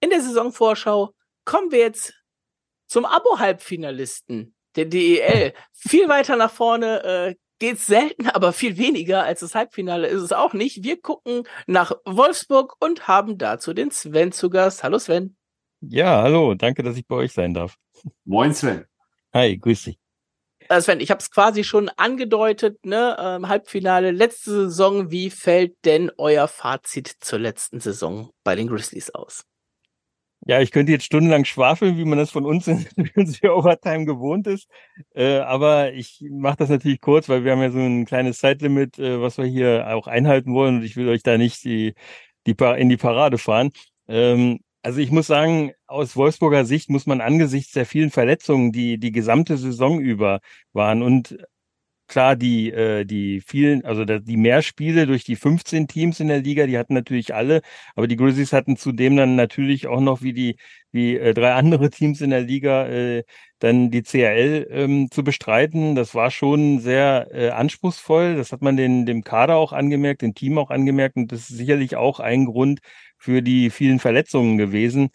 In der Saisonvorschau kommen wir jetzt zum Abo-Halbfinalisten der DEL. Viel weiter nach vorne äh, geht's selten, aber viel weniger als das Halbfinale ist es auch nicht. Wir gucken nach Wolfsburg und haben dazu den Sven zu Gast. Hallo Sven. Ja, hallo, danke, dass ich bei euch sein darf. Moin Sven. Hi, grüß dich. Äh, Sven, ich habe es quasi schon angedeutet, ne? Ähm, Halbfinale letzte Saison. Wie fällt denn euer Fazit zur letzten Saison bei den Grizzlies aus? Ja, ich könnte jetzt stundenlang schwafeln, wie man das von uns in der Overtime gewohnt ist. Äh, aber ich mache das natürlich kurz, weil wir haben ja so ein kleines Zeitlimit, äh, was wir hier auch einhalten wollen. Und ich will euch da nicht die, die in die Parade fahren. Ähm, also ich muss sagen, aus Wolfsburger Sicht muss man angesichts der vielen Verletzungen, die die gesamte Saison über waren und klar, die, äh, die vielen, also die Mehrspiele durch die 15 Teams in der Liga, die hatten natürlich alle, aber die Grizzlies hatten zudem dann natürlich auch noch wie die, wie äh, drei andere Teams in der Liga, äh, dann die CRL ähm, zu bestreiten. Das war schon sehr äh, anspruchsvoll. Das hat man den, dem Kader auch angemerkt, dem Team auch angemerkt und das ist sicherlich auch ein Grund für die vielen Verletzungen gewesen,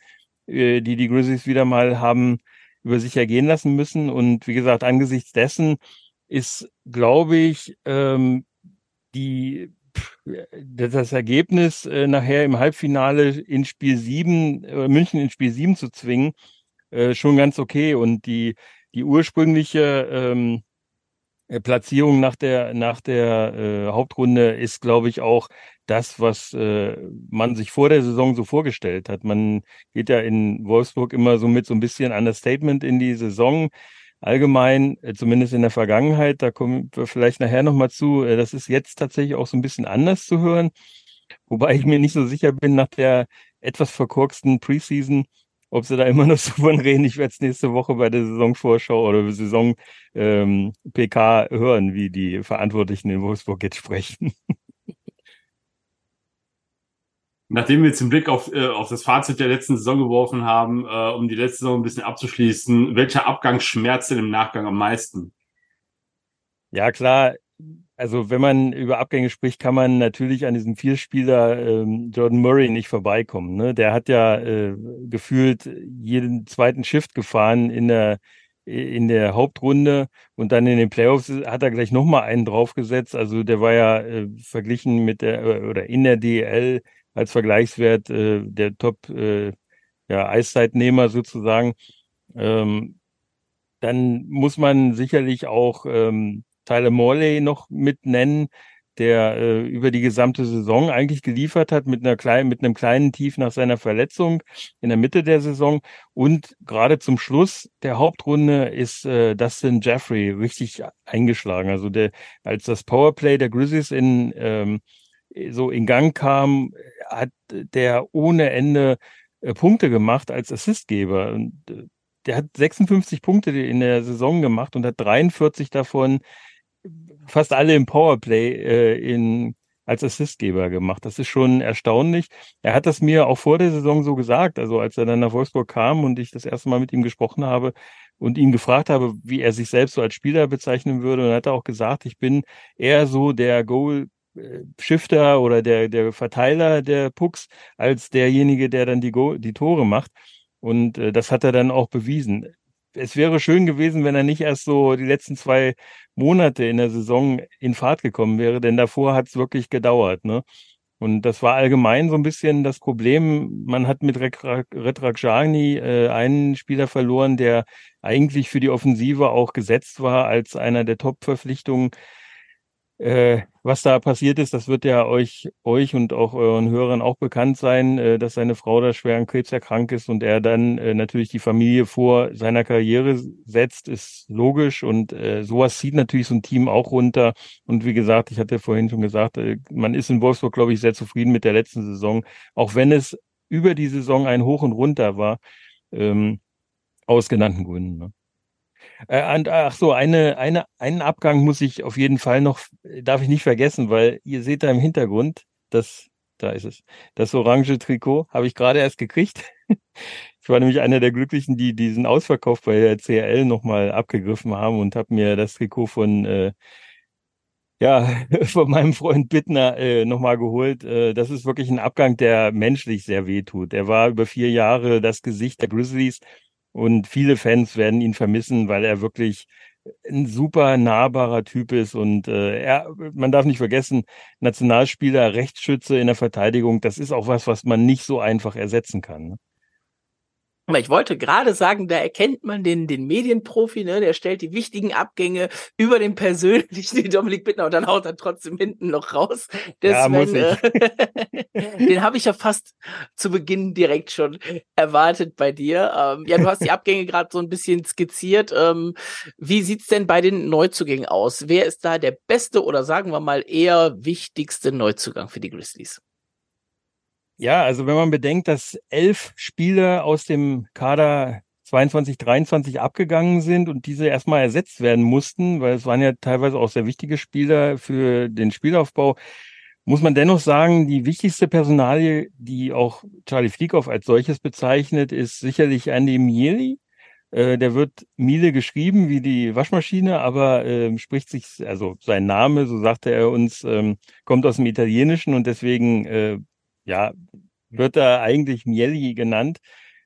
äh, die die Grizzlies wieder mal haben über sich ergehen lassen müssen. Und wie gesagt, angesichts dessen ist, glaube ich, ähm, die das Ergebnis äh, nachher im Halbfinale in Spiel 7, äh, München in Spiel 7 zu zwingen, äh, schon ganz okay. Und die, die ursprüngliche ähm, äh, Platzierung nach der, nach der äh, Hauptrunde ist, glaube ich, auch das, was äh, man sich vor der Saison so vorgestellt hat. Man geht ja in Wolfsburg immer so mit so ein bisschen Understatement in die Saison allgemein, äh, zumindest in der Vergangenheit, da kommen wir vielleicht nachher nochmal zu, äh, das ist jetzt tatsächlich auch so ein bisschen anders zu hören, wobei ich mir nicht so sicher bin nach der etwas verkorksten Preseason, ob sie da immer noch so von reden. Ich werde es nächste Woche bei der Saisonvorschau oder Saison ähm, PK hören, wie die Verantwortlichen in Wolfsburg jetzt sprechen. Nachdem wir jetzt den Blick auf, äh, auf das Fazit der letzten Saison geworfen haben, äh, um die letzte Saison ein bisschen abzuschließen, welcher Abgang schmerzt denn im Nachgang am meisten? Ja, klar. Also wenn man über Abgänge spricht, kann man natürlich an diesem Vierspieler ähm, Jordan Murray nicht vorbeikommen. Ne? Der hat ja äh, gefühlt jeden zweiten Shift gefahren in der in der Hauptrunde und dann in den Playoffs hat er gleich nochmal einen draufgesetzt. Also der war ja äh, verglichen mit der oder in der DL als Vergleichswert äh, der Top äh, ja, Eiszeitnehmer sozusagen. Ähm, dann muss man sicherlich auch ähm, Tyler Morley noch mit nennen, der äh, über die gesamte Saison eigentlich geliefert hat mit einer kleinen, mit einem kleinen Tief nach seiner Verletzung in der Mitte der Saison. Und gerade zum Schluss der Hauptrunde ist äh, Dustin Jeffrey richtig eingeschlagen. Also der, als das Powerplay der Grizzlies in ähm, so in Gang kam, hat der ohne Ende äh, Punkte gemacht als Assistgeber. Äh, der hat 56 Punkte in der Saison gemacht und hat 43 davon fast alle im Powerplay äh, in, als Assistgeber gemacht. Das ist schon erstaunlich. Er hat das mir auch vor der Saison so gesagt, also als er dann nach Wolfsburg kam und ich das erste Mal mit ihm gesprochen habe und ihn gefragt habe, wie er sich selbst so als Spieler bezeichnen würde. Und er hat auch gesagt, ich bin eher so der Goal Shifter oder der, der Verteiler der Pucks als derjenige, der dann die, Go die Tore macht. Und äh, das hat er dann auch bewiesen. Es wäre schön gewesen, wenn er nicht erst so die letzten zwei Monate in der Saison in Fahrt gekommen wäre, denn davor hat es wirklich gedauert. Ne? Und das war allgemein so ein bisschen das Problem. Man hat mit Retrakjani äh, einen Spieler verloren, der eigentlich für die Offensive auch gesetzt war als einer der Top-Verpflichtungen äh, was da passiert ist, das wird ja euch, euch und auch euren Hörern auch bekannt sein, äh, dass seine Frau da schwer an Krebs erkrankt ist und er dann äh, natürlich die Familie vor seiner Karriere setzt, ist logisch und äh, sowas zieht natürlich so ein Team auch runter. Und wie gesagt, ich hatte vorhin schon gesagt, äh, man ist in Wolfsburg, glaube ich, sehr zufrieden mit der letzten Saison, auch wenn es über die Saison ein Hoch und runter war, ähm, aus genannten Gründen. Ne? Äh, und, ach so, eine, eine, einen Abgang muss ich auf jeden Fall noch, darf ich nicht vergessen, weil ihr seht da im Hintergrund, das, da ist es, das orange Trikot habe ich gerade erst gekriegt. Ich war nämlich einer der Glücklichen, die diesen Ausverkauf bei der CRL nochmal abgegriffen haben und habe mir das Trikot von äh, ja, von meinem Freund Bittner äh, nochmal geholt. Äh, das ist wirklich ein Abgang, der menschlich sehr wehtut. Er war über vier Jahre das Gesicht der Grizzlies und viele Fans werden ihn vermissen, weil er wirklich ein super nahbarer Typ ist und äh, er, man darf nicht vergessen, Nationalspieler, Rechtsschütze in der Verteidigung, das ist auch was, was man nicht so einfach ersetzen kann. Ich wollte gerade sagen, da erkennt man den, den Medienprofi, ne? der stellt die wichtigen Abgänge über den persönlichen, Dominik Bittner, und dann haut er trotzdem hinten noch raus. Der ja, Sven, äh, den habe ich ja fast zu Beginn direkt schon erwartet bei dir. Ähm, ja, du hast die Abgänge gerade so ein bisschen skizziert. Ähm, wie sieht's denn bei den Neuzugängen aus? Wer ist da der beste oder sagen wir mal eher wichtigste Neuzugang für die Grizzlies? Ja, also wenn man bedenkt, dass elf Spieler aus dem Kader 22, 23 abgegangen sind und diese erstmal ersetzt werden mussten, weil es waren ja teilweise auch sehr wichtige Spieler für den Spielaufbau, muss man dennoch sagen, die wichtigste Personalie, die auch Charlie Flieghoff als solches bezeichnet, ist sicherlich Andy Mieli. Äh, der wird Miele geschrieben wie die Waschmaschine, aber äh, spricht sich, also sein Name, so sagte er uns, ähm, kommt aus dem Italienischen und deswegen äh, ja, wird er eigentlich Mieli genannt.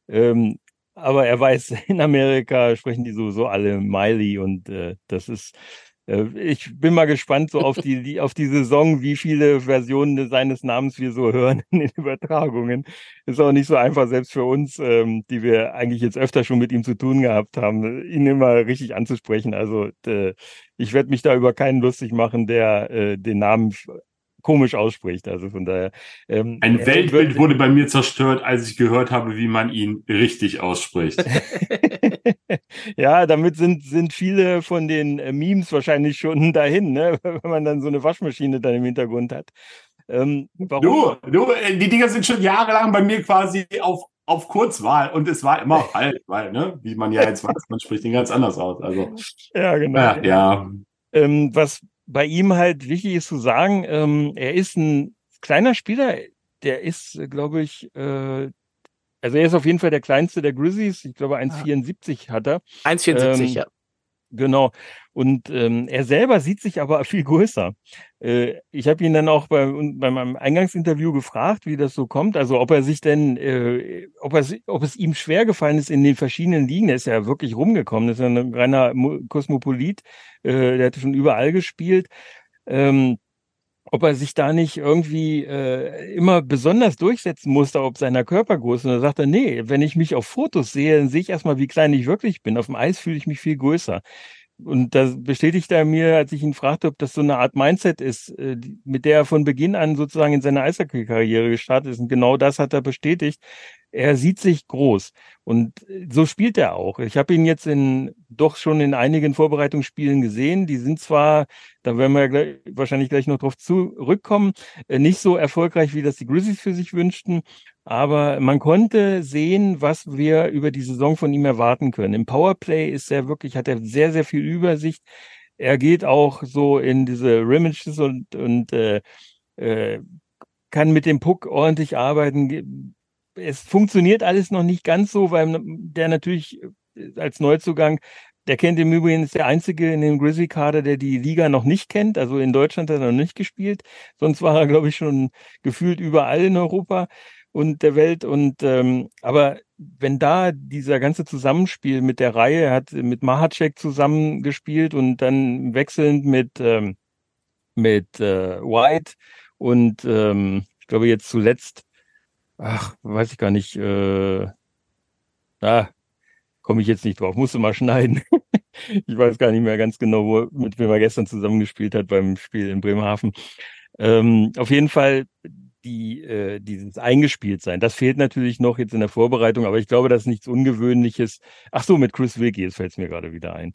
Ähm, aber er weiß, in Amerika sprechen die sowieso alle Miley und äh, das ist, äh, ich bin mal gespannt so auf die, die, auf die Saison, wie viele Versionen seines Namens wir so hören in den Übertragungen. Ist auch nicht so einfach, selbst für uns, ähm, die wir eigentlich jetzt öfter schon mit ihm zu tun gehabt haben, ihn immer richtig anzusprechen. Also äh, ich werde mich da über keinen lustig machen, der äh, den Namen komisch ausspricht. Also von daher. Ähm, Ein Weltbild wurde bei mir zerstört, als ich gehört habe, wie man ihn richtig ausspricht. ja, damit sind, sind viele von den äh, Memes wahrscheinlich schon dahin, ne? wenn man dann so eine Waschmaschine dann im Hintergrund hat. Ähm, du, du, äh, die Dinger sind schon jahrelang bei mir quasi auf, auf Kurzwahl und es war immer halt, weil, ne, wie man ja jetzt weiß, man spricht den ganz anders aus. Also, ja, genau. Ja, ja. Ähm, was, bei ihm halt wichtig ist zu sagen, ähm, er ist ein kleiner Spieler, der ist, glaube ich, äh, also er ist auf jeden Fall der kleinste der Grizzlies. Ich glaube, 1,74 hat er. 1,74, ähm, ja. Genau. Und ähm, er selber sieht sich aber viel größer. Äh, ich habe ihn dann auch bei, bei meinem Eingangsinterview gefragt, wie das so kommt. Also ob er sich denn, äh, ob, er, ob es ihm schwer gefallen ist in den verschiedenen Ligen. Er ist ja wirklich rumgekommen. Das ist ja ein reiner Kosmopolit. Äh, der hatte schon überall gespielt. Ähm, ob er sich da nicht irgendwie äh, immer besonders durchsetzen musste, ob seiner Körpergröße. Und da sagt er, nee, wenn ich mich auf Fotos sehe, dann sehe ich erstmal, wie klein ich wirklich bin. Auf dem Eis fühle ich mich viel größer. Und das bestätigt er mir, als ich ihn fragte, ob das so eine Art Mindset ist, äh, mit der er von Beginn an sozusagen in seiner Eishockey-Karriere gestartet ist. Und genau das hat er bestätigt. Er sieht sich groß. Und äh, so spielt er auch. Ich habe ihn jetzt in doch schon in einigen Vorbereitungsspielen gesehen. Die sind zwar, da werden wir gleich, wahrscheinlich gleich noch drauf zurückkommen, äh, nicht so erfolgreich, wie das die Grizzlies für sich wünschten. Aber man konnte sehen, was wir über die Saison von ihm erwarten können. Im Powerplay ist er wirklich, hat er sehr, sehr viel Übersicht. Er geht auch so in diese Rimages und, und äh, äh, kann mit dem Puck ordentlich arbeiten. Es funktioniert alles noch nicht ganz so, weil der natürlich als Neuzugang der kennt im Übrigen ist der einzige in dem Grizzly-Kader, der die Liga noch nicht kennt. Also in Deutschland hat er noch nicht gespielt. Sonst war er, glaube ich, schon gefühlt überall in Europa und der Welt. Und ähm, aber wenn da dieser ganze Zusammenspiel mit der Reihe, er hat mit Mahacek zusammengespielt und dann wechselnd mit ähm, mit äh, White und ähm, ich glaube jetzt zuletzt, ach, weiß ich gar nicht, äh, ah, komme ich jetzt nicht drauf, musste mal schneiden. ich weiß gar nicht mehr ganz genau, wo, mit wem er gestern zusammengespielt hat beim Spiel in Bremerhaven. Ähm, auf jeden Fall die, äh, dieses eingespielt sein. Das fehlt natürlich noch jetzt in der Vorbereitung, aber ich glaube, das ist nichts Ungewöhnliches. Ach so, mit Chris Wilkie, das fällt mir gerade wieder ein.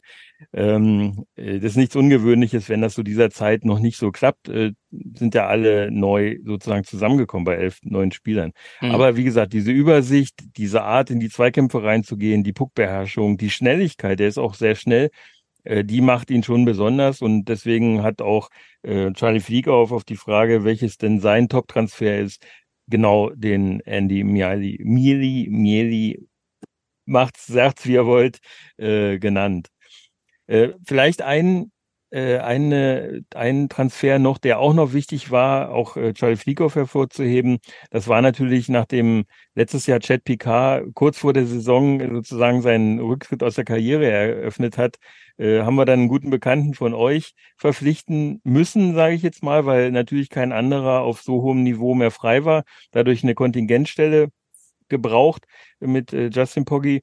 Ähm, äh, das ist nichts Ungewöhnliches, wenn das zu dieser Zeit noch nicht so klappt. Äh, sind ja alle neu sozusagen zusammengekommen bei elf neuen Spielern. Mhm. Aber wie gesagt, diese Übersicht, diese Art, in die Zweikämpfe reinzugehen, die Puckbeherrschung, die Schnelligkeit, der ist auch sehr schnell äh, die macht ihn schon besonders und deswegen hat auch äh, Charlie Fliegauf auf die Frage, welches denn sein Top-Transfer ist, genau den Andy Mieli, Mieli, Mieli, macht's, sagt's wie ihr wollt, äh, genannt. Äh, vielleicht ein äh, eine, einen Transfer noch, der auch noch wichtig war, auch äh, Charlie Flieghoff hervorzuheben. Das war natürlich nachdem letztes Jahr Chad Picard kurz vor der Saison sozusagen seinen Rücktritt aus der Karriere eröffnet hat, äh, haben wir dann einen guten Bekannten von euch verpflichten müssen, sage ich jetzt mal, weil natürlich kein anderer auf so hohem Niveau mehr frei war. Dadurch eine Kontingentstelle gebraucht mit äh, Justin Poggi.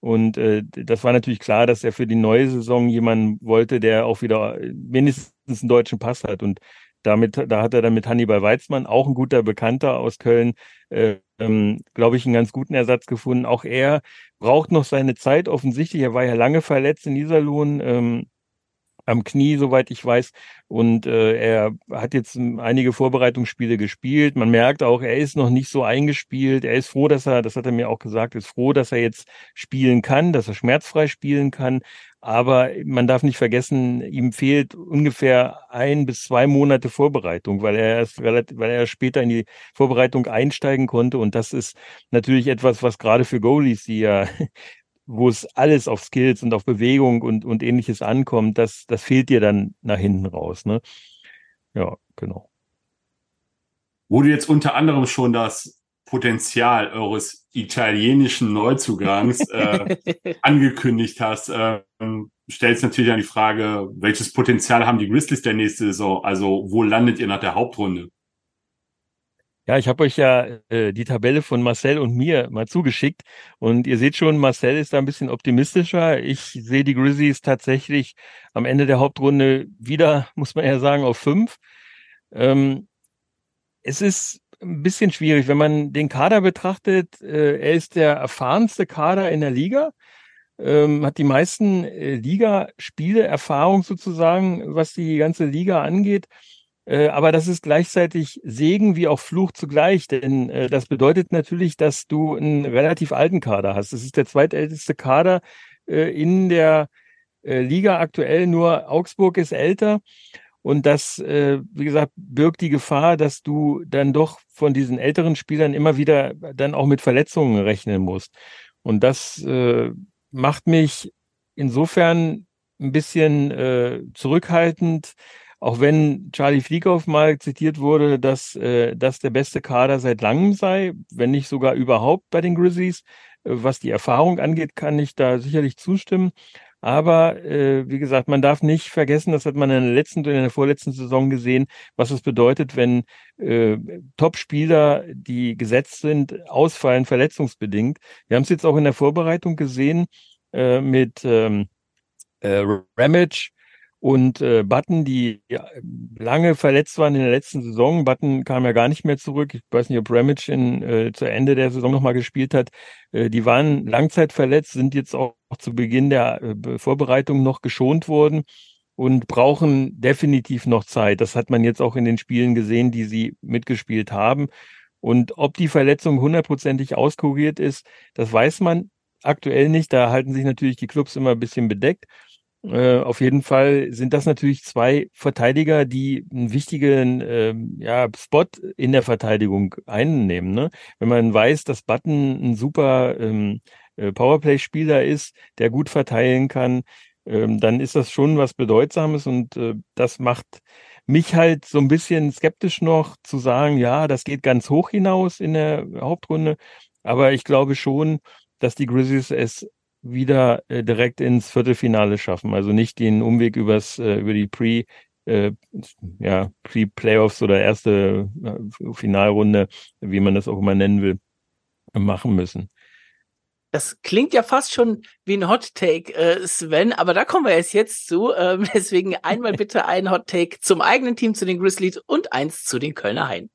Und äh, das war natürlich klar, dass er für die neue Saison jemanden wollte, der auch wieder mindestens einen deutschen Pass hat. Und damit, da hat er dann mit Hannibal Weizmann, auch ein guter Bekannter aus Köln, äh, ähm, glaube ich, einen ganz guten Ersatz gefunden. Auch er braucht noch seine Zeit offensichtlich. Er war ja lange verletzt in Iserlohn. Ähm, am Knie, soweit ich weiß. Und äh, er hat jetzt einige Vorbereitungsspiele gespielt. Man merkt auch, er ist noch nicht so eingespielt. Er ist froh, dass er, das hat er mir auch gesagt, ist froh, dass er jetzt spielen kann, dass er schmerzfrei spielen kann. Aber man darf nicht vergessen, ihm fehlt ungefähr ein bis zwei Monate Vorbereitung, weil er erst relativ, weil er später in die Vorbereitung einsteigen konnte. Und das ist natürlich etwas, was gerade für Goalies, die ja wo es alles auf Skills und auf Bewegung und, und ähnliches ankommt, das, das fehlt dir dann nach hinten raus. Ne? Ja, genau. Wo du jetzt unter anderem schon das Potenzial eures italienischen Neuzugangs äh, angekündigt hast, äh, stellst natürlich an die Frage, welches Potenzial haben die Grizzlies der nächste Saison? Also wo landet ihr nach der Hauptrunde? Ja, ich habe euch ja äh, die Tabelle von Marcel und mir mal zugeschickt und ihr seht schon, Marcel ist da ein bisschen optimistischer. Ich sehe die Grizzlies tatsächlich am Ende der Hauptrunde wieder, muss man ja sagen, auf fünf. Ähm, es ist ein bisschen schwierig, wenn man den Kader betrachtet. Äh, er ist der erfahrenste Kader in der Liga, ähm, hat die meisten äh, Ligaspiele Erfahrung sozusagen, was die ganze Liga angeht. Äh, aber das ist gleichzeitig Segen wie auch Fluch zugleich, denn äh, das bedeutet natürlich, dass du einen relativ alten Kader hast. Das ist der zweitälteste Kader äh, in der äh, Liga aktuell, nur Augsburg ist älter. Und das, äh, wie gesagt, birgt die Gefahr, dass du dann doch von diesen älteren Spielern immer wieder dann auch mit Verletzungen rechnen musst. Und das äh, macht mich insofern ein bisschen äh, zurückhaltend, auch wenn Charlie Flieghoff mal zitiert wurde, dass äh, das der beste Kader seit langem sei, wenn nicht sogar überhaupt bei den Grizzlies. Äh, was die Erfahrung angeht, kann ich da sicherlich zustimmen. Aber äh, wie gesagt, man darf nicht vergessen, das hat man in der letzten und in der vorletzten Saison gesehen, was es bedeutet, wenn äh, Top-Spieler, die gesetzt sind, ausfallen, verletzungsbedingt. Wir haben es jetzt auch in der Vorbereitung gesehen äh, mit ähm, äh, Ramage, und äh, Button, die lange verletzt waren in der letzten Saison, Button kam ja gar nicht mehr zurück. Ich weiß nicht, ob Ramage in, äh, zu Ende der Saison nochmal gespielt hat. Äh, die waren langzeitverletzt, sind jetzt auch zu Beginn der äh, Vorbereitung noch geschont worden und brauchen definitiv noch Zeit. Das hat man jetzt auch in den Spielen gesehen, die sie mitgespielt haben. Und ob die Verletzung hundertprozentig auskuriert ist, das weiß man aktuell nicht. Da halten sich natürlich die Clubs immer ein bisschen bedeckt. Äh, auf jeden Fall sind das natürlich zwei Verteidiger, die einen wichtigen äh, ja, Spot in der Verteidigung einnehmen. Ne? Wenn man weiß, dass Button ein super ähm, äh, Powerplay-Spieler ist, der gut verteilen kann, ähm, dann ist das schon was Bedeutsames und äh, das macht mich halt so ein bisschen skeptisch noch zu sagen, ja, das geht ganz hoch hinaus in der Hauptrunde. Aber ich glaube schon, dass die Grizzlies es wieder äh, direkt ins Viertelfinale schaffen. Also nicht den Umweg übers, äh, über die Pre, äh, ja, Pre-Playoffs oder erste äh, Finalrunde, wie man das auch immer nennen will, machen müssen. Das klingt ja fast schon wie ein Hot Take, äh, Sven, aber da kommen wir jetzt jetzt zu. Ähm, deswegen einmal bitte ein Hot Take zum eigenen Team, zu den Grizzlies und eins zu den Kölner Haien.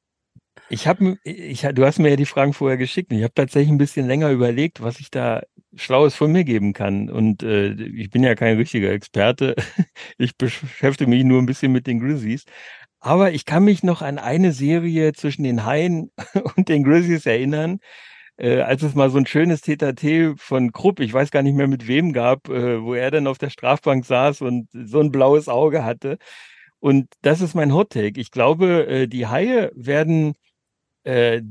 Ich habe, ich, du hast mir ja die Fragen vorher geschickt. Ich habe tatsächlich ein bisschen länger überlegt, was ich da Schlaues von mir geben kann. Und äh, ich bin ja kein richtiger Experte. Ich beschäftige mich nur ein bisschen mit den Grizzlies. Aber ich kann mich noch an eine Serie zwischen den Haien und den Grizzlies erinnern, äh, als es mal so ein schönes TTT von Krupp, ich weiß gar nicht mehr mit wem gab, äh, wo er dann auf der Strafbank saß und so ein blaues Auge hatte. Und das ist mein Hot Take. Ich glaube, äh, die Haie werden äh,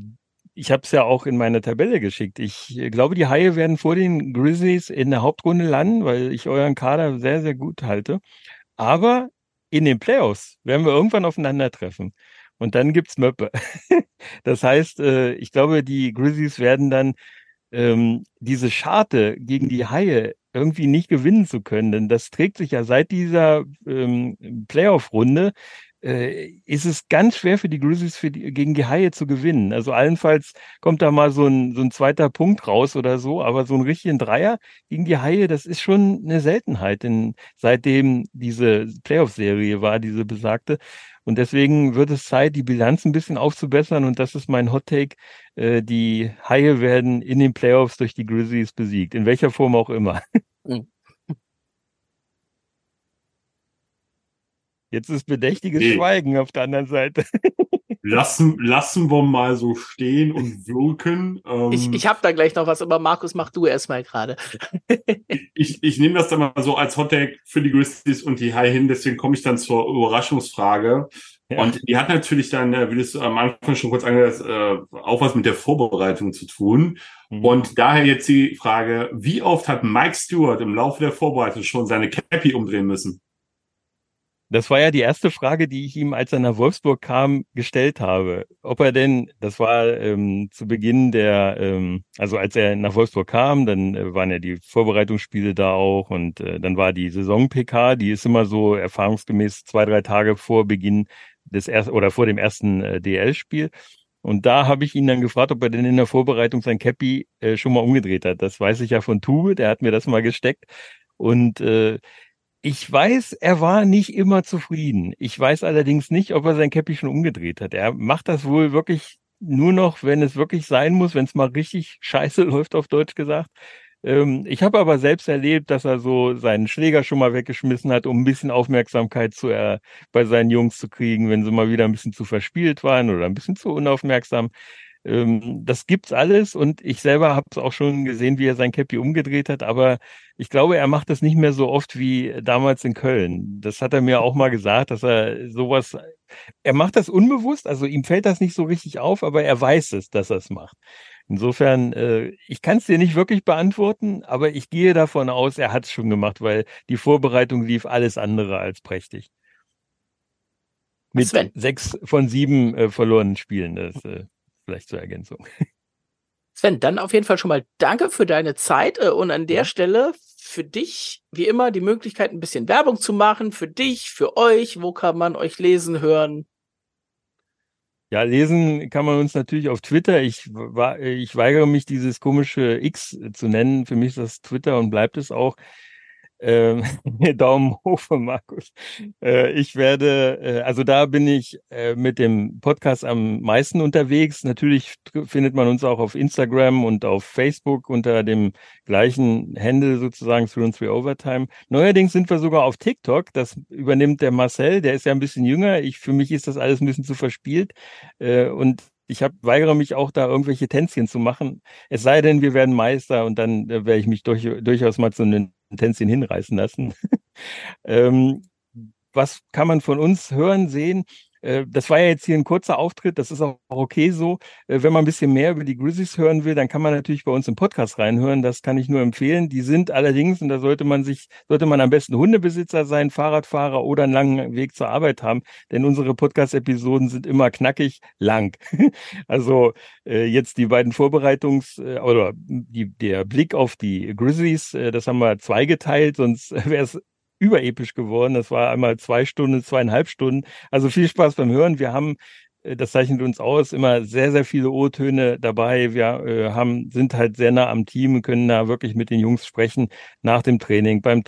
ich habe es ja auch in meine Tabelle geschickt. Ich glaube, die Haie werden vor den Grizzlies in der Hauptrunde landen, weil ich euren Kader sehr, sehr gut halte. Aber in den Playoffs werden wir irgendwann aufeinandertreffen. Und dann gibt's Möppe. das heißt, äh, ich glaube, die Grizzlies werden dann ähm, diese Scharte gegen die Haie irgendwie nicht gewinnen zu können. Denn das trägt sich ja seit dieser ähm, Playoff-Runde äh, ist es ganz schwer für die Grizzlies für die, gegen die Haie zu gewinnen. Also allenfalls kommt da mal so ein, so ein zweiter Punkt raus oder so, aber so ein richtigen Dreier gegen die Haie, das ist schon eine Seltenheit, denn seitdem diese Playoff-Serie war, diese besagte. Und deswegen wird es Zeit, die Bilanz ein bisschen aufzubessern. Und das ist mein Hot Take. Äh, die Haie werden in den Playoffs durch die Grizzlies besiegt. In welcher Form auch immer. Mhm. Jetzt ist bedächtiges nee. Schweigen auf der anderen Seite. lassen, lassen wir mal so stehen und wirken. Ähm, ich ich habe da gleich noch was, aber Markus, mach du erstmal gerade. ich, ich nehme das dann mal so als Hottag für die Grizzlies und die High hin, deswegen komme ich dann zur Überraschungsfrage. Ja. Und die hat natürlich dann, äh, wie du am Anfang schon kurz angehört äh, auch was mit der Vorbereitung zu tun. Mhm. Und daher jetzt die Frage, wie oft hat Mike Stewart im Laufe der Vorbereitung schon seine Cappy umdrehen müssen? Das war ja die erste Frage, die ich ihm, als er nach Wolfsburg kam, gestellt habe. Ob er denn, das war ähm, zu Beginn der, ähm, also als er nach Wolfsburg kam, dann äh, waren ja die Vorbereitungsspiele da auch und äh, dann war die Saison-PK, die ist immer so erfahrungsgemäß zwei, drei Tage vor Beginn des ersten oder vor dem ersten äh, DL-Spiel. Und da habe ich ihn dann gefragt, ob er denn in der Vorbereitung sein Cappy äh, schon mal umgedreht hat. Das weiß ich ja von Tube, der hat mir das mal gesteckt. Und äh, ich weiß, er war nicht immer zufrieden. Ich weiß allerdings nicht, ob er sein Käppi schon umgedreht hat. Er macht das wohl wirklich nur noch, wenn es wirklich sein muss, wenn es mal richtig scheiße läuft, auf Deutsch gesagt. Ähm, ich habe aber selbst erlebt, dass er so seinen Schläger schon mal weggeschmissen hat, um ein bisschen Aufmerksamkeit zu er, bei seinen Jungs zu kriegen, wenn sie mal wieder ein bisschen zu verspielt waren oder ein bisschen zu unaufmerksam. Ähm, das gibt's alles und ich selber habe es auch schon gesehen, wie er sein Cappy umgedreht hat, aber ich glaube, er macht das nicht mehr so oft wie damals in Köln. Das hat er mir auch mal gesagt, dass er sowas, er macht das unbewusst, also ihm fällt das nicht so richtig auf, aber er weiß es, dass er es macht. Insofern, äh, ich kann es dir nicht wirklich beantworten, aber ich gehe davon aus, er hat es schon gemacht, weil die Vorbereitung lief alles andere als prächtig. Mit Sven. sechs von sieben äh, verlorenen Spielen. Das, äh, vielleicht zur Ergänzung. Sven, dann auf jeden Fall schon mal danke für deine Zeit äh, und an der ja. Stelle für dich, wie immer, die Möglichkeit, ein bisschen Werbung zu machen, für dich, für euch. Wo kann man euch lesen, hören? Ja, lesen kann man uns natürlich auf Twitter. Ich, ich weigere mich, dieses komische X zu nennen. Für mich ist das Twitter und bleibt es auch. Ähm, Daumen hoch von Markus. Äh, ich werde, äh, also da bin ich äh, mit dem Podcast am meisten unterwegs. Natürlich findet man uns auch auf Instagram und auf Facebook unter dem gleichen Handle sozusagen Through and Three Overtime. Neuerdings sind wir sogar auf TikTok. Das übernimmt der Marcel. Der ist ja ein bisschen jünger. Ich, für mich ist das alles ein bisschen zu verspielt. Und ich hab, weigere mich auch da irgendwelche Tänzchen zu machen. Es sei denn, wir werden Meister und dann werde ich mich durch, durchaus mal zu einem Tänzchen hinreißen lassen. ähm, was kann man von uns hören, sehen? Äh, das war ja jetzt hier ein kurzer Auftritt, das ist auch okay so. Äh, wenn man ein bisschen mehr über die Grizzlies hören will, dann kann man natürlich bei uns im Podcast reinhören. Das kann ich nur empfehlen. Die sind allerdings, und da sollte man sich, sollte man am besten Hundebesitzer sein, Fahrradfahrer oder einen langen Weg zur Arbeit haben, denn unsere Podcast-Episoden sind immer knackig lang. also äh, jetzt die beiden Vorbereitungs- oder die, der Blick auf die Grizzlies, das haben wir zweigeteilt, sonst wäre es überepisch geworden. Das war einmal zwei Stunden, zweieinhalb Stunden. Also viel Spaß beim Hören. Wir haben, äh, das zeichnet uns aus, immer sehr, sehr viele O-Töne dabei. Wir äh, haben, sind halt sehr nah am Team, können da wirklich mit den Jungs sprechen nach dem Training, beim,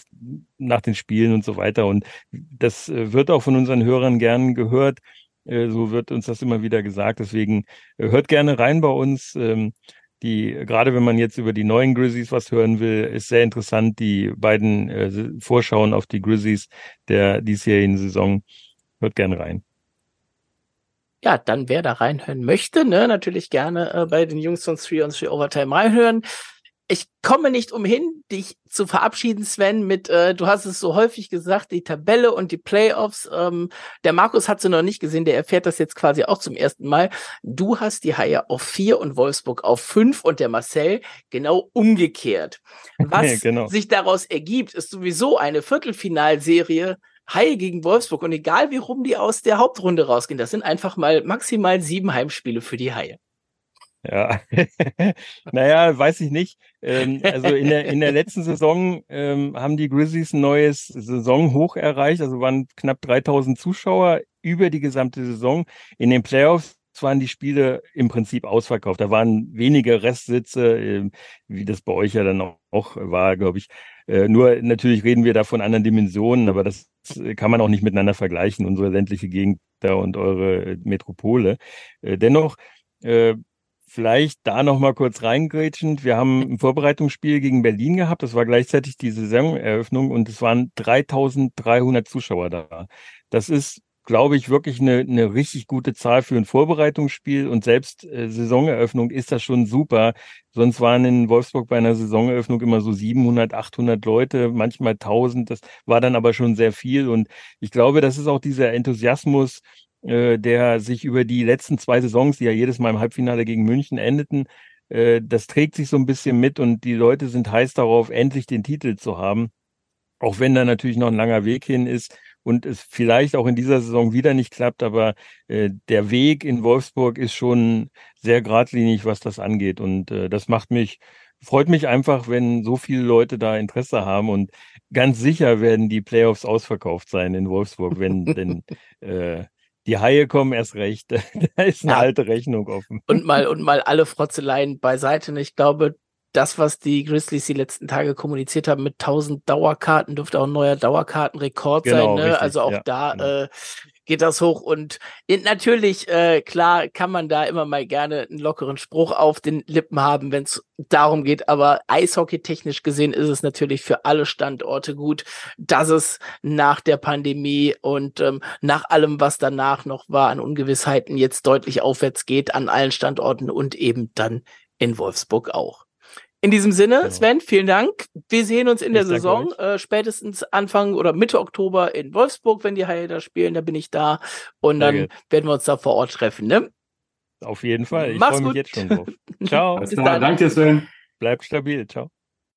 nach den Spielen und so weiter. Und das äh, wird auch von unseren Hörern gern gehört. Äh, so wird uns das immer wieder gesagt. Deswegen äh, hört gerne rein bei uns. Ähm, die, gerade wenn man jetzt über die neuen Grizzlies was hören will, ist sehr interessant. Die beiden äh, Vorschauen auf die Grizzlies der diesjährigen Saison. Hört gerne rein. Ja, dann wer da reinhören möchte, ne, natürlich gerne äh, bei den Jungs von 3 on 3 Overtime reinhören ich komme nicht umhin, dich zu verabschieden, Sven, mit, äh, du hast es so häufig gesagt, die Tabelle und die Playoffs. Ähm, der Markus hat sie noch nicht gesehen, der erfährt das jetzt quasi auch zum ersten Mal. Du hast die Haie auf vier und Wolfsburg auf fünf und der Marcel genau umgekehrt. Was genau. sich daraus ergibt, ist sowieso eine Viertelfinalserie Haie gegen Wolfsburg und egal wie rum die aus der Hauptrunde rausgehen, das sind einfach mal maximal sieben Heimspiele für die Haie. Ja, naja, weiß ich nicht. Ähm, also in der, in der letzten Saison ähm, haben die Grizzlies ein neues Saisonhoch erreicht, also waren knapp 3000 Zuschauer über die gesamte Saison. In den Playoffs waren die Spiele im Prinzip ausverkauft. Da waren wenige Restsitze, äh, wie das bei euch ja dann auch war, glaube ich. Äh, nur natürlich reden wir da von anderen Dimensionen, aber das kann man auch nicht miteinander vergleichen, unsere ländliche Gegend da und eure Metropole. Äh, dennoch, äh, vielleicht da noch mal kurz reingrätschend. Wir haben ein Vorbereitungsspiel gegen Berlin gehabt. Das war gleichzeitig die Saisoneröffnung und es waren 3300 Zuschauer da. Das ist, glaube ich, wirklich eine, eine richtig gute Zahl für ein Vorbereitungsspiel und selbst äh, Saisoneröffnung ist das schon super. Sonst waren in Wolfsburg bei einer Saisoneröffnung immer so 700, 800 Leute, manchmal 1000. Das war dann aber schon sehr viel und ich glaube, das ist auch dieser Enthusiasmus, äh, der sich über die letzten zwei Saisons, die ja jedes Mal im Halbfinale gegen München endeten, äh, das trägt sich so ein bisschen mit und die Leute sind heiß darauf, endlich den Titel zu haben. Auch wenn da natürlich noch ein langer Weg hin ist und es vielleicht auch in dieser Saison wieder nicht klappt, aber äh, der Weg in Wolfsburg ist schon sehr geradlinig, was das angeht. Und äh, das macht mich, freut mich einfach, wenn so viele Leute da Interesse haben. Und ganz sicher werden die Playoffs ausverkauft sein in Wolfsburg, wenn denn äh, die Haie kommen erst recht. da ist eine ja. alte Rechnung offen. Und mal, und mal alle Frotzeleien beiseite. Und ich glaube, das, was die Grizzlies die letzten Tage kommuniziert haben mit 1000 Dauerkarten, dürfte auch ein neuer Dauerkartenrekord genau, sein. Ne? Richtig, also auch ja, da genau. äh, geht das hoch. Und natürlich, äh, klar, kann man da immer mal gerne einen lockeren Spruch auf den Lippen haben, wenn es darum geht. Aber eishockey-technisch gesehen ist es natürlich für alle Standorte gut, dass es nach der Pandemie und ähm, nach allem, was danach noch war an Ungewissheiten, jetzt deutlich aufwärts geht an allen Standorten und eben dann in Wolfsburg auch. In diesem Sinne, genau. Sven, vielen Dank. Wir sehen uns in der Saison, äh, spätestens Anfang oder Mitte Oktober in Wolfsburg, wenn die Haie da spielen, da bin ich da und dann okay. werden wir uns da vor Ort treffen, ne? Auf jeden Fall. Ich freue mich jetzt schon drauf. Ciao. Bis dann. Danke, Sven. Bleib stabil. Ciao.